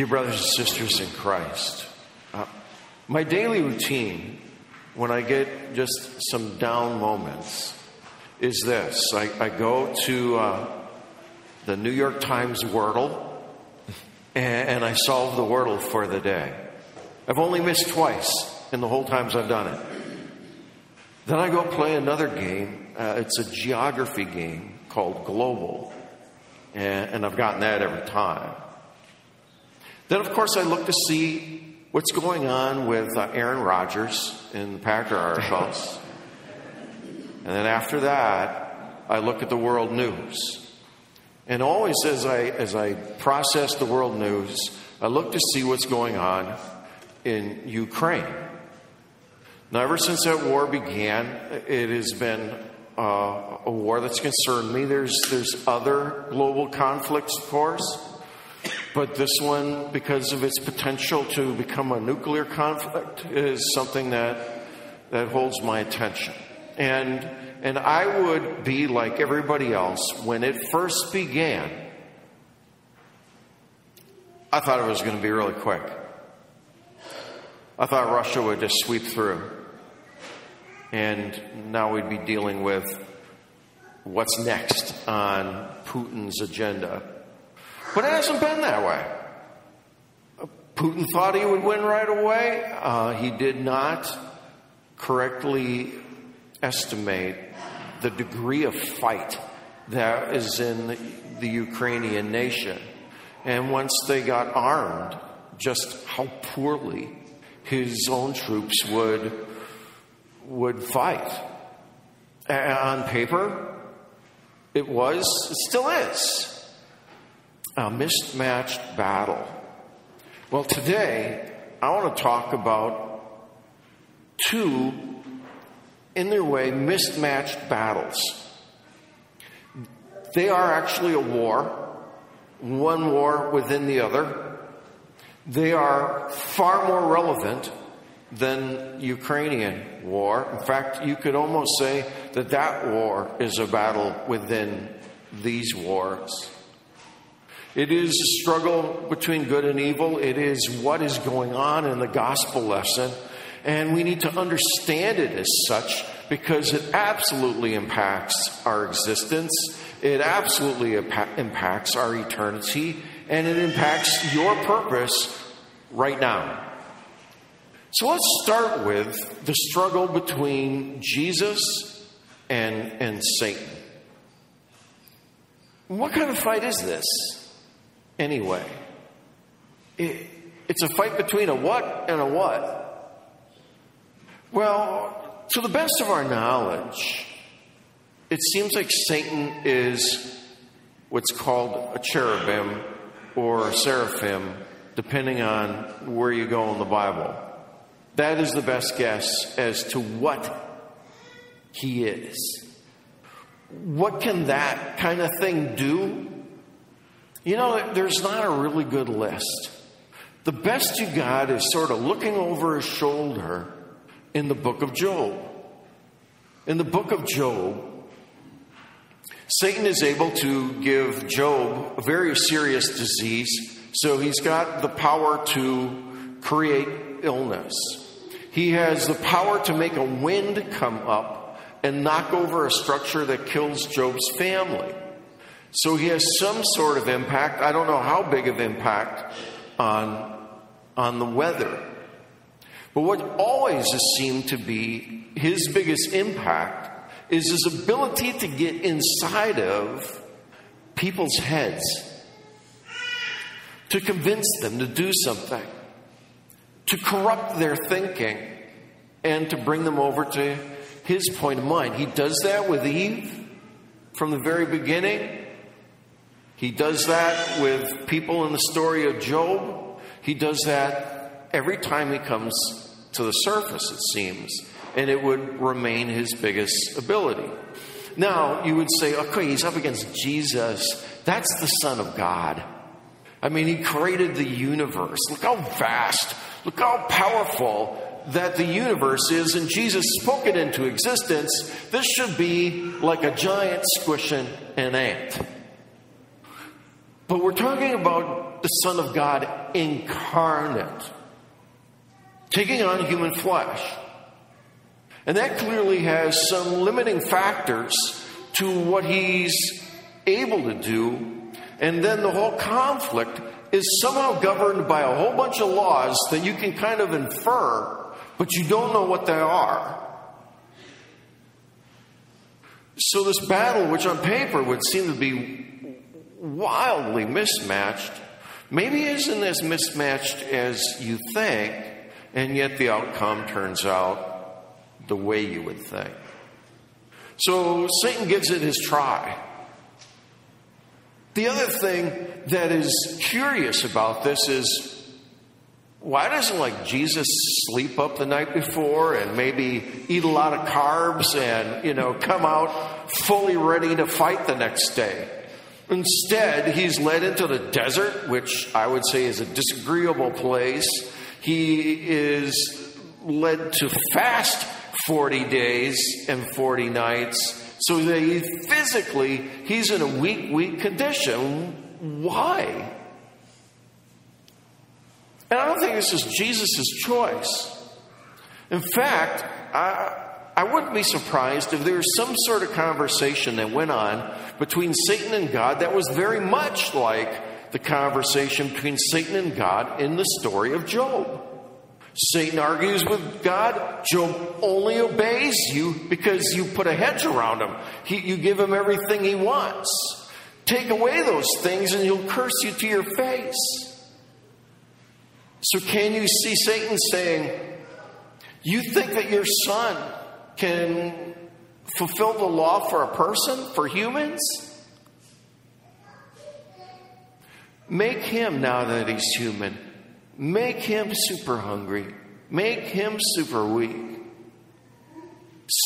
Dear brothers and sisters in Christ, uh, my daily routine when I get just some down moments is this I, I go to uh, the New York Times Wordle and, and I solve the Wordle for the day. I've only missed twice in the whole times I've done it. Then I go play another game. Uh, it's a geography game called Globle, and, and I've gotten that every time. Then, of course, I look to see what's going on with uh, Aaron Rodgers in the Packer articles. and then after that, I look at the world news. And always as I, as I process the world news, I look to see what's going on in Ukraine. Now, ever since that war began, it has been uh, a war that's concerned me. There's, there's other global conflicts, of course, but this one, because of its potential to become a nuclear conflict, is something that, that holds my attention. And, and I would be like everybody else when it first began. I thought it was going to be really quick. I thought Russia would just sweep through. And now we'd be dealing with what's next on Putin's agenda. But it hasn't been that way. Putin thought he would win right away. Uh, he did not correctly estimate the degree of fight that is in the, the Ukrainian nation. And once they got armed, just how poorly his own troops would would fight. on paper, it was, it still is, a mismatched battle. Well, today, I want to talk about two, in their way, mismatched battles. They are actually a war, one war within the other. They are far more relevant than Ukrainian war. In fact, you could almost say that that war is a battle within these wars. It is a struggle between good and evil. It is what is going on in the gospel lesson. And we need to understand it as such because it absolutely impacts our existence. It absolutely impacts our eternity. And it impacts your purpose right now. So let's start with the struggle between Jesus and, and Satan. What kind of fight is this, anyway? It, it's a fight between a what and a what? Well, to the best of our knowledge, it seems like Satan is what's called a cherubim or a seraphim, depending on where you go in the Bible. That is the best guess as to what he is. What can that kind of thing do? You know, there's not a really good list. The best you got is sort of looking over his shoulder in the book of Job. In the book of Job, Satan is able to give Job a very serious disease, so he's got the power to create illness. He has the power to make a wind come up and knock over a structure that kills Job's family. So he has some sort of impact. I don't know how big of impact on, on the weather. But what always has seemed to be his biggest impact is his ability to get inside of people's heads, to convince them to do something to corrupt their thinking and to bring them over to his point of mind. He does that with Eve from the very beginning. He does that with people in the story of Job. He does that every time he comes to the surface, it seems, and it would remain his biggest ability. Now, you would say, okay, he's up against Jesus. That's the Son of God. I mean, he created the universe. Look how vast, look how powerful that the universe is, and Jesus spoke it into existence. This should be like a giant squishing an ant. But we're talking about the Son of God incarnate, taking on human flesh. And that clearly has some limiting factors to what he's able to do. And then the whole conflict is somehow governed by a whole bunch of laws that you can kind of infer, but you don't know what they are. So, this battle, which on paper would seem to be wildly mismatched, maybe isn't as mismatched as you think, and yet the outcome turns out the way you would think. So, Satan gives it his try. The other thing that is curious about this is why doesn't like Jesus sleep up the night before and maybe eat a lot of carbs and, you know, come out fully ready to fight the next day? Instead, he's led into the desert, which I would say is a disagreeable place. He is led to fast 40 days and 40 nights so that he physically he's in a weak, weak condition. Why? And I don't think this is Jesus' choice. In fact, I, I wouldn't be surprised if there was some sort of conversation that went on between Satan and God that was very much like the conversation between Satan and God in the story of Job. Satan argues with God. Job only obeys you because you put a hedge around him. He, you give him everything he wants. Take away those things and he'll curse you to your face. So, can you see Satan saying, You think that your son can fulfill the law for a person, for humans? Make him, now that he's human, make him super hungry, make him super weak.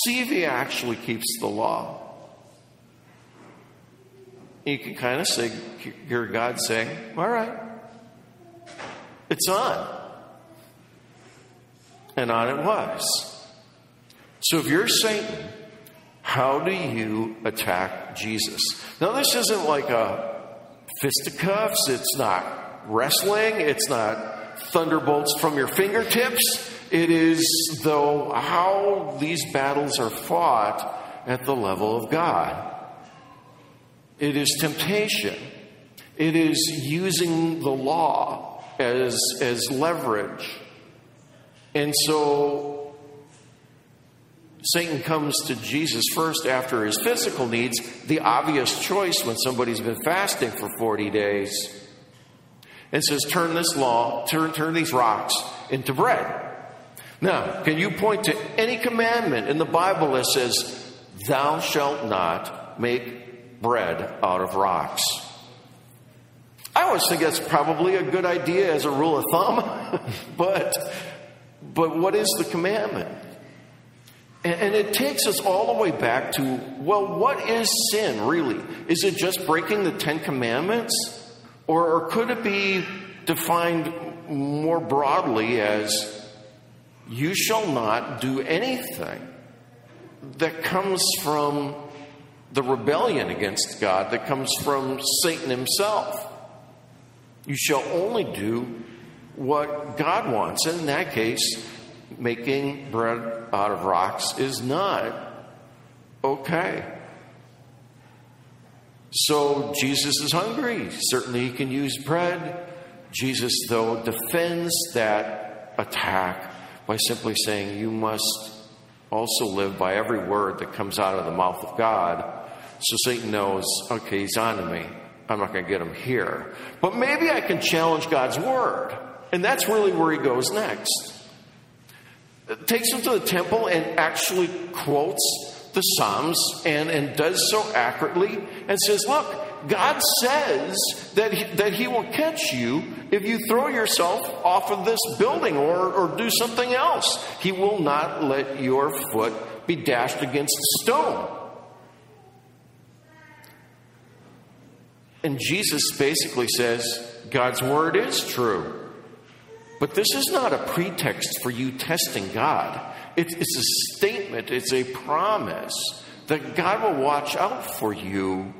See if he actually keeps the law. You can kind of say, hear God saying, All right, it's on. And on it was. So if you're Satan, how do you attack Jesus? Now, this isn't like a fisticuffs, it's not wrestling, it's not thunderbolts from your fingertips. It is, though, how these battles are fought at the level of God. It is temptation. It is using the law as, as leverage. And so Satan comes to Jesus first after his physical needs, the obvious choice when somebody's been fasting for 40 days, and says, Turn this law, turn, turn these rocks into bread. Now, can you point to any commandment in the Bible that says, Thou shalt not make bread out of rocks? I always think that's probably a good idea as a rule of thumb, but, but what is the commandment? And, and it takes us all the way back to well, what is sin really? Is it just breaking the Ten Commandments? Or, or could it be defined more broadly as you shall not do anything that comes from the rebellion against God, that comes from Satan himself? You shall only do what God wants. And in that case, making bread out of rocks is not okay. So Jesus is hungry. Certainly, he can use bread. Jesus, though, defends that attack by simply saying, You must also live by every word that comes out of the mouth of God. So Satan knows, okay, he's on to me. I'm not going to get him here. But maybe I can challenge God's word. And that's really where he goes next. Takes him to the temple and actually quotes the Psalms and, and does so accurately and says, Look, God says that he, that he will catch you if you throw yourself off of this building or, or do something else. He will not let your foot be dashed against stone. And Jesus basically says God's word is true. But this is not a pretext for you testing God. It's, it's a statement, it's a promise that God will watch out for you.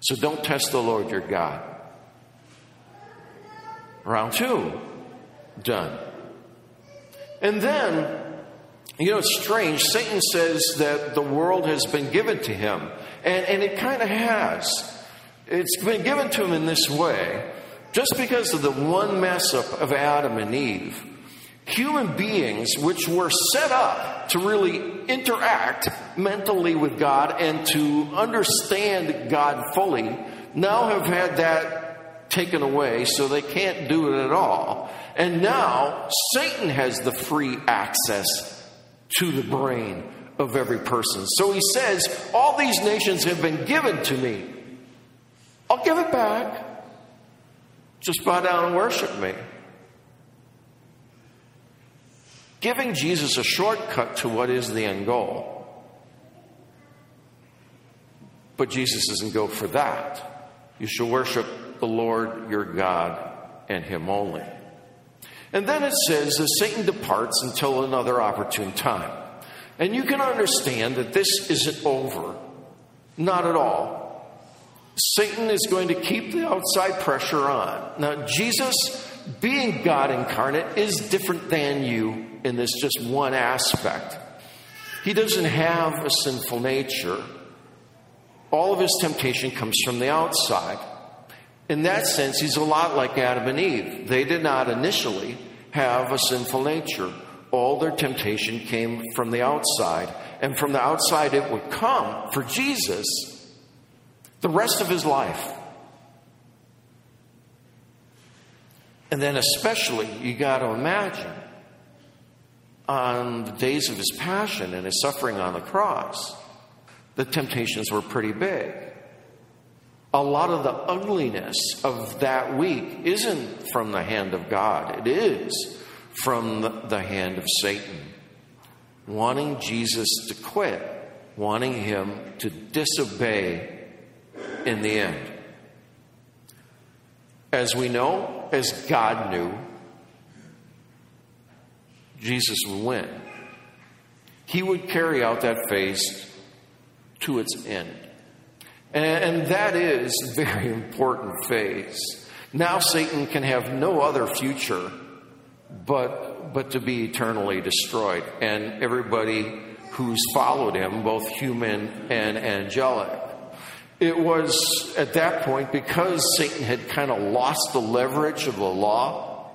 So don't test the Lord your God. Round two, done. And then, you know, it's strange. Satan says that the world has been given to him, and, and it kind of has. It's been given to him in this way. Just because of the one mess up of Adam and Eve, human beings, which were set up to really interact mentally with God and to understand God fully, now have had that taken away so they can't do it at all. And now Satan has the free access to the brain of every person. So he says, All these nations have been given to me. I'll give it back. Just bow down and worship me. Giving Jesus a shortcut to what is the end goal. But Jesus doesn't go for that. You shall worship the Lord your God and Him only. And then it says that Satan departs until another opportune time. And you can understand that this isn't over. Not at all. Satan is going to keep the outside pressure on. Now, Jesus, being God incarnate, is different than you in this just one aspect. He doesn't have a sinful nature. All of his temptation comes from the outside. In that sense, he's a lot like Adam and Eve. They did not initially have a sinful nature. All their temptation came from the outside. And from the outside, it would come for Jesus the rest of his life. And then, especially, you got to imagine on the days of his passion and his suffering on the cross, the temptations were pretty big. A lot of the ugliness of that week isn't from the hand of God, it is from the hand of Satan. Wanting Jesus to quit, wanting him to disobey in the end. As we know, as God knew, Jesus would win. He would carry out that phase to its end. And that is a very important phase. Now Satan can have no other future but, but to be eternally destroyed. And everybody who's followed him, both human and angelic. It was at that point because Satan had kind of lost the leverage of the law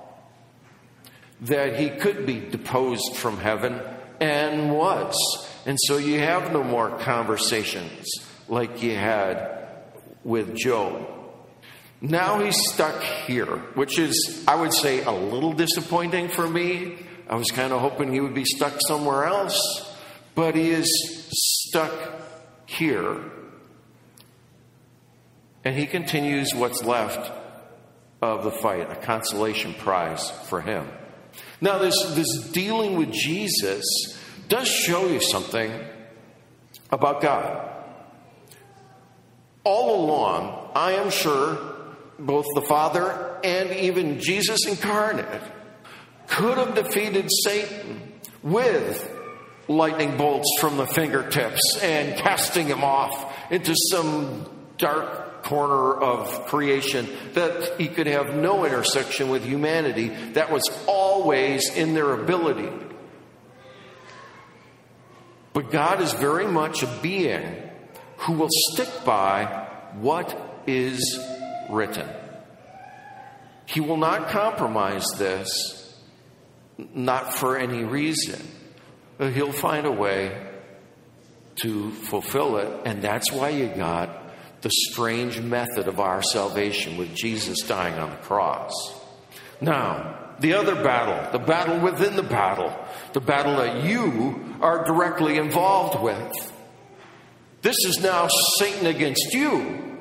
that he could be deposed from heaven and was. And so you have no more conversations like you had with Job. Now he's stuck here, which is, I would say, a little disappointing for me. I was kind of hoping he would be stuck somewhere else, but he is stuck here and he continues what's left of the fight, a consolation prize for him. Now, this, this dealing with Jesus does show you something about God. All along, I am sure both the Father and even Jesus incarnate could have defeated Satan with lightning bolts from the fingertips and casting him off into some dark corner of creation, that he could have no intersection with humanity. That was always in their ability. But God is very much a being who will stick by what is written. He will not compromise this, not for any reason. He'll find a way to fulfill it, and that's why you got the strange method of our salvation with Jesus dying on the cross. Now, the other battle, the battle within the battle, the battle that you are directly involved with. This is now Satan against you,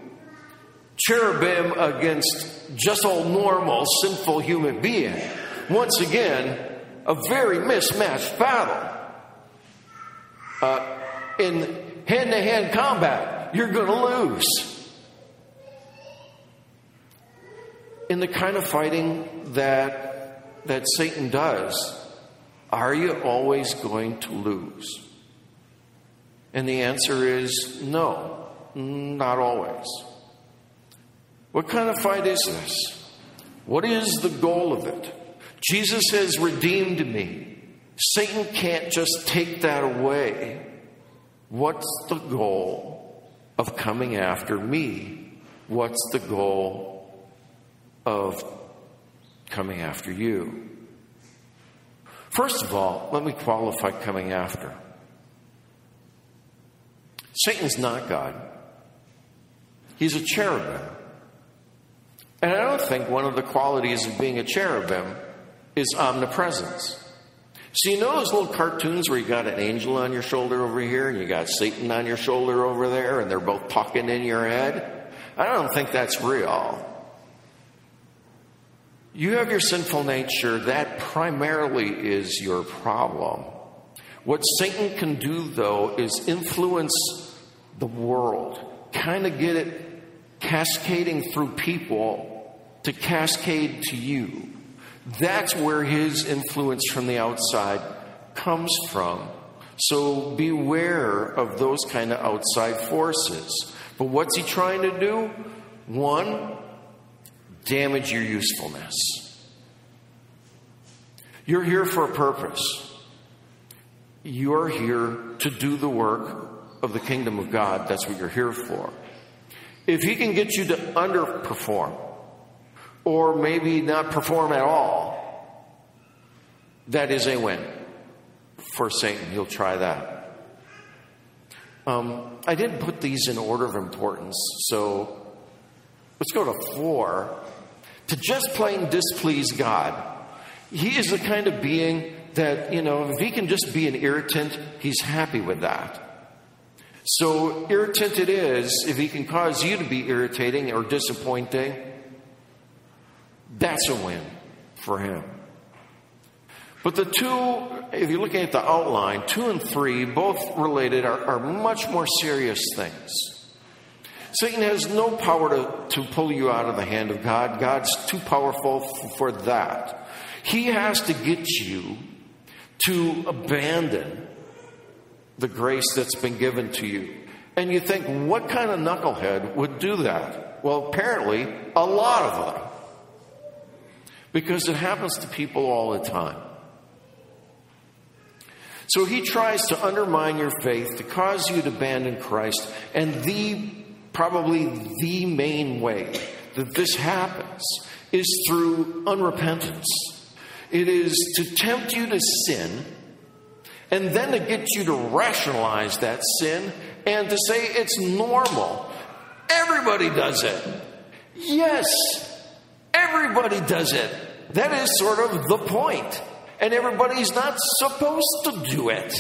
cherubim against just old normal sinful human being. Once again, a very mismatched battle. Uh, in hand to hand combat, you're going to lose. In the kind of fighting that, that Satan does, are you always going to lose? And the answer is no, not always. What kind of fight is this? What is the goal of it? Jesus has redeemed me. Satan can't just take that away. What's the goal of coming after me? What's the goal of coming after you? First of all, let me qualify coming after. Satan's not God. He's a cherubim. And I don't think one of the qualities of being a cherubim is omnipresence. So you know those little cartoons where you got an angel on your shoulder over here and you got Satan on your shoulder over there and they're both talking in your head? I don't think that's real. You have your sinful nature, that primarily is your problem. What Satan can do, though, is influence the world, kind of get it cascading through people to cascade to you. That's where his influence from the outside comes from. So beware of those kind of outside forces. But what's he trying to do? One, damage your usefulness. You're here for a purpose. You're here to do the work of the kingdom of God. That's what you're here for. If he can get you to underperform, or maybe not perform at all, that is a win for Satan. He'll try that. Um, I didn't put these in order of importance, so let's go to four. To just plain displease God. He is the kind of being that, you know, if he can just be an irritant, he's happy with that. So irritant it is if he can cause you to be irritating or disappointing. That's a win for him. But the two, if you're looking at the outline, two and three, both related, are, are much more serious things. Satan has no power to, to pull you out of the hand of God. God's too powerful for that. He has to get you to abandon the grace that's been given to you. And you think, what kind of knucklehead would do that? Well, apparently, a lot of them. Because it happens to people all the time. So he tries to undermine your faith, to cause you to abandon Christ. And the, probably the main way that this happens is through unrepentance. It is to tempt you to sin and then to get you to rationalize that sin and to say it's normal. Everybody does it. Yes, everybody does it. That is sort of the point. And everybody's not supposed to do it.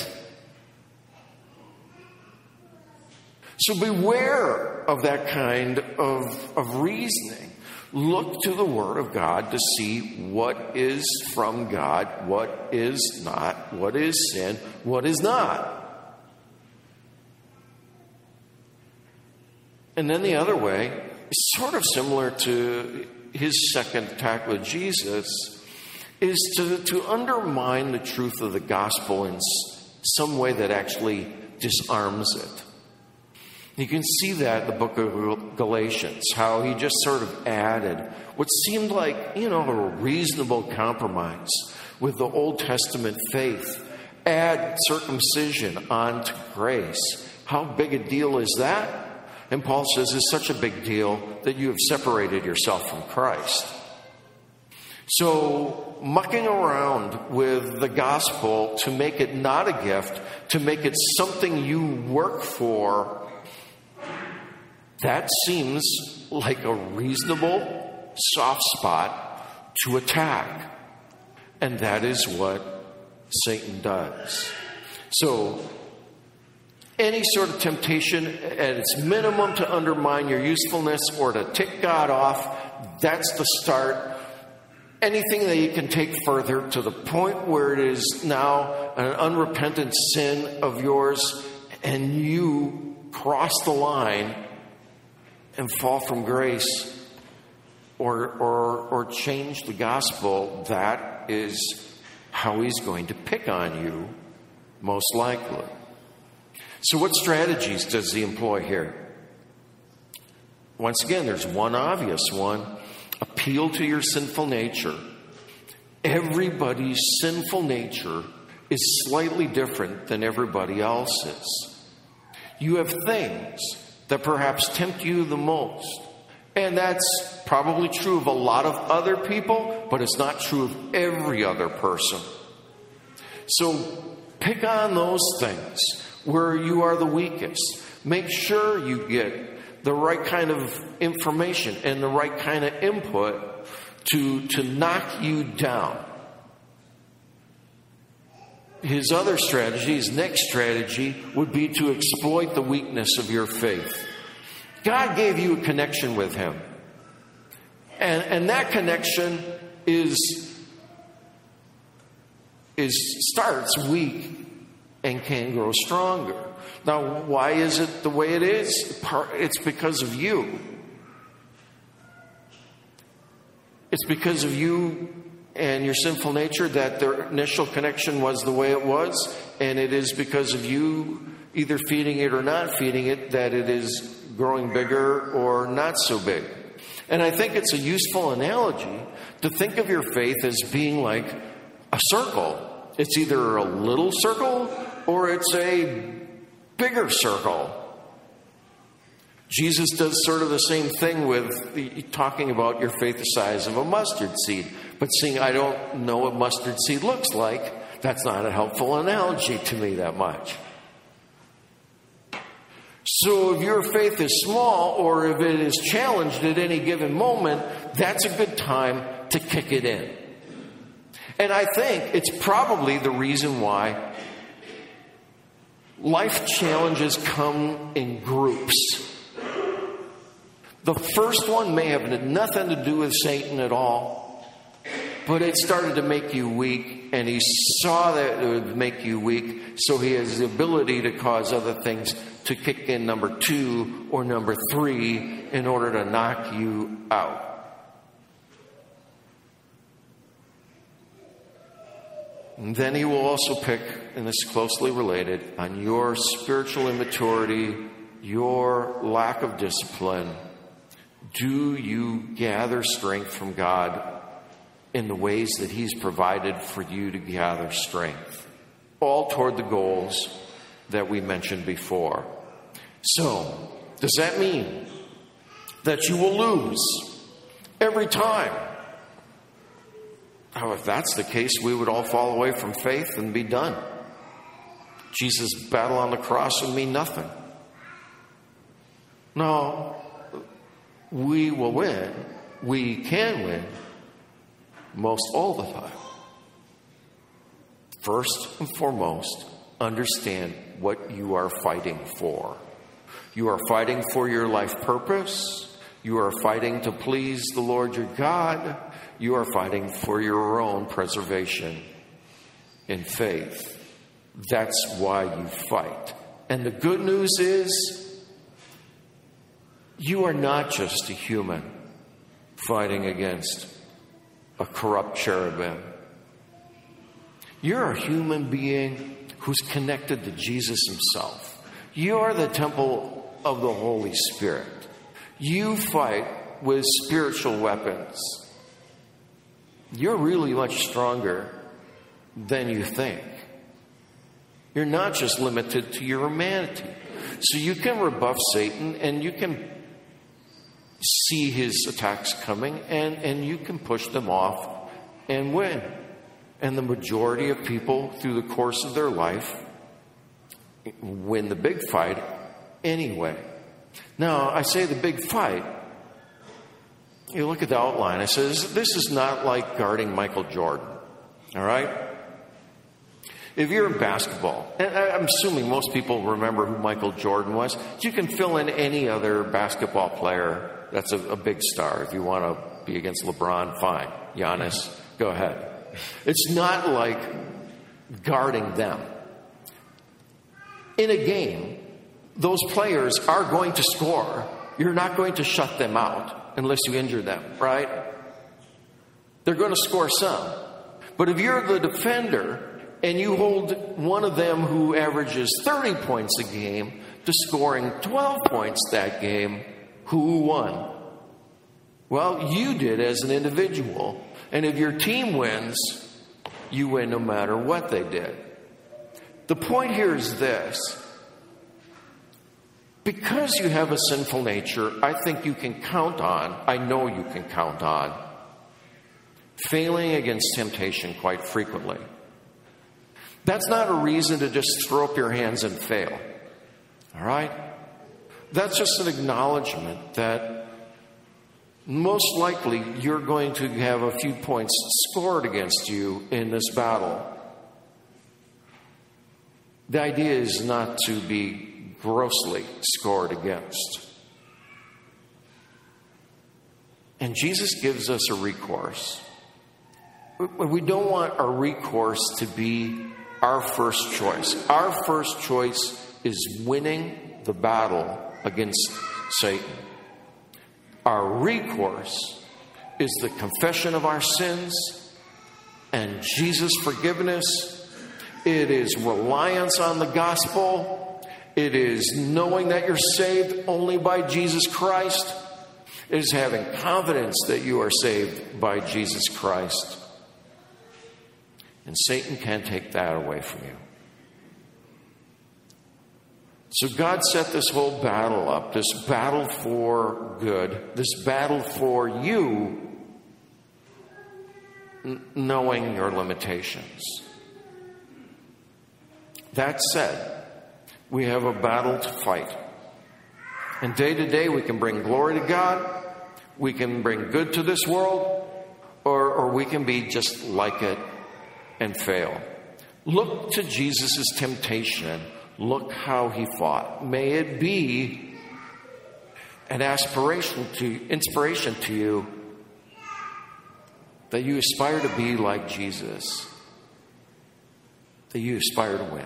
So beware of that kind of, of reasoning. Look to the Word of God to see what is from God, what is not, what is sin, what is not. And then the other way is sort of similar to his second attack with Jesus, is to, to undermine the truth of the gospel in some way that actually disarms it. You can see that in the book of Galatians, how he just sort of added what seemed like, you know, a reasonable compromise with the Old Testament faith. Add circumcision onto grace. How big a deal is that? And Paul says it's such a big deal that you have separated yourself from Christ. So, mucking around with the gospel to make it not a gift, to make it something you work for, that seems like a reasonable soft spot to attack. And that is what Satan does. So, any sort of temptation at its minimum to undermine your usefulness or to tick God off, that's the start. Anything that you can take further to the point where it is now an unrepentant sin of yours and you cross the line and fall from grace or, or, or change the gospel, that is how he's going to pick on you, most likely. So, what strategies does he employ here? Once again, there's one obvious one. appeal to your sinful nature. Everybody's sinful nature is slightly different than everybody else's. You have things that perhaps tempt you the most. And that's probably true of a lot of other people, but it's not true of every other person. So pick on those things where you are the weakest. Make sure you get the right kind of information and the right kind of input to, to knock you down. His other strategy, his next strategy, would be to exploit the weakness of your faith. God gave you a connection with Him. And, and that connection is, is starts weak and can grow stronger. Now, why is it the way it is? It's because of you. It's because of you and your sinful nature that the initial connection was the way it was, and it is because of you either feeding it or not feeding it that it is growing bigger or not so big. And I think it's a useful analogy to think of your faith as being like a circle. It's either a little circle or it's a bigger circle. Jesus does sort of the same thing with the, talking about your faith the size of a mustard seed. But seeing I don't know what mustard seed looks like, that's not a helpful analogy to me that much. So if your faith is small or if it is challenged at any given moment, that's a good time to kick it in. And I think it's probably the reason why life challenges come in groups. The first one may have had nothing to do with Satan at all, but it started to make you weak, and he saw that it would make you weak, so he has the ability to cause other things to kick in number two or number three in order to knock you out. And then he will also pick, and this is closely related, on your spiritual immaturity, your lack of discipline. Do you gather strength from God in the ways that He's provided for you to gather strength? All toward the goals that we mentioned before. So, does that mean that you will lose every time? Oh, if that's the case, we would all fall away from faith and be done. Jesus' battle on the cross would mean nothing. No, we will win. We can win most all the time. First and foremost, understand what you are fighting for. You are fighting for your life purpose. You are fighting to please the Lord your God. You are fighting for your own preservation in faith. That's why you fight. And the good news is, you are not just a human fighting against a corrupt cherubim. You're a human being who's connected to Jesus himself. You are the temple of the Holy Spirit. You fight with spiritual weapons. You're really much stronger than you think. You're not just limited to your humanity. So you can rebuff Satan and you can see his attacks coming and, and you can push them off and win. And the majority of people through the course of their life win the big fight anyway. Now, I say the big fight. You look at the outline. it says this is not like guarding Michael Jordan. All right. If you're in basketball, and I'm assuming most people remember who Michael Jordan was, you can fill in any other basketball player that's a, a big star. If you want to be against LeBron, fine. Giannis, go ahead. It's not like guarding them. In a game, those players are going to score. You're not going to shut them out unless you injure them, right? They're going to score some. But if you're the defender and you hold one of them who averages 30 points a game to scoring 12 points that game, who won? Well, you did as an individual. And if your team wins, you win no matter what they did. The point here is this because you have a sinful nature, I think you can count on, I know you can count on, failing against temptation quite frequently. That's not a reason to just throw up your hands and fail. All right? That's just an acknowledgement that most likely you're going to have a few points scored against you in this battle. The idea is not to be grossly scored against. And Jesus gives us a recourse. We don't want our recourse to be our first choice. Our first choice is winning the battle against Satan. Our recourse is the confession of our sins and Jesus' forgiveness. It is reliance on the gospel. It is knowing that you're saved only by Jesus Christ. It is having confidence that you are saved by Jesus Christ. And Satan can't take that away from you. So God set this whole battle up, this battle for good, this battle for you, n- knowing your limitations. That said, we have a battle to fight. And day to day, we can bring glory to God, we can bring good to this world, or, or we can be just like it and fail. Look to Jesus' temptation. Look how he fought. May it be an aspiration to inspiration to you that you aspire to be like Jesus. That you aspire to win.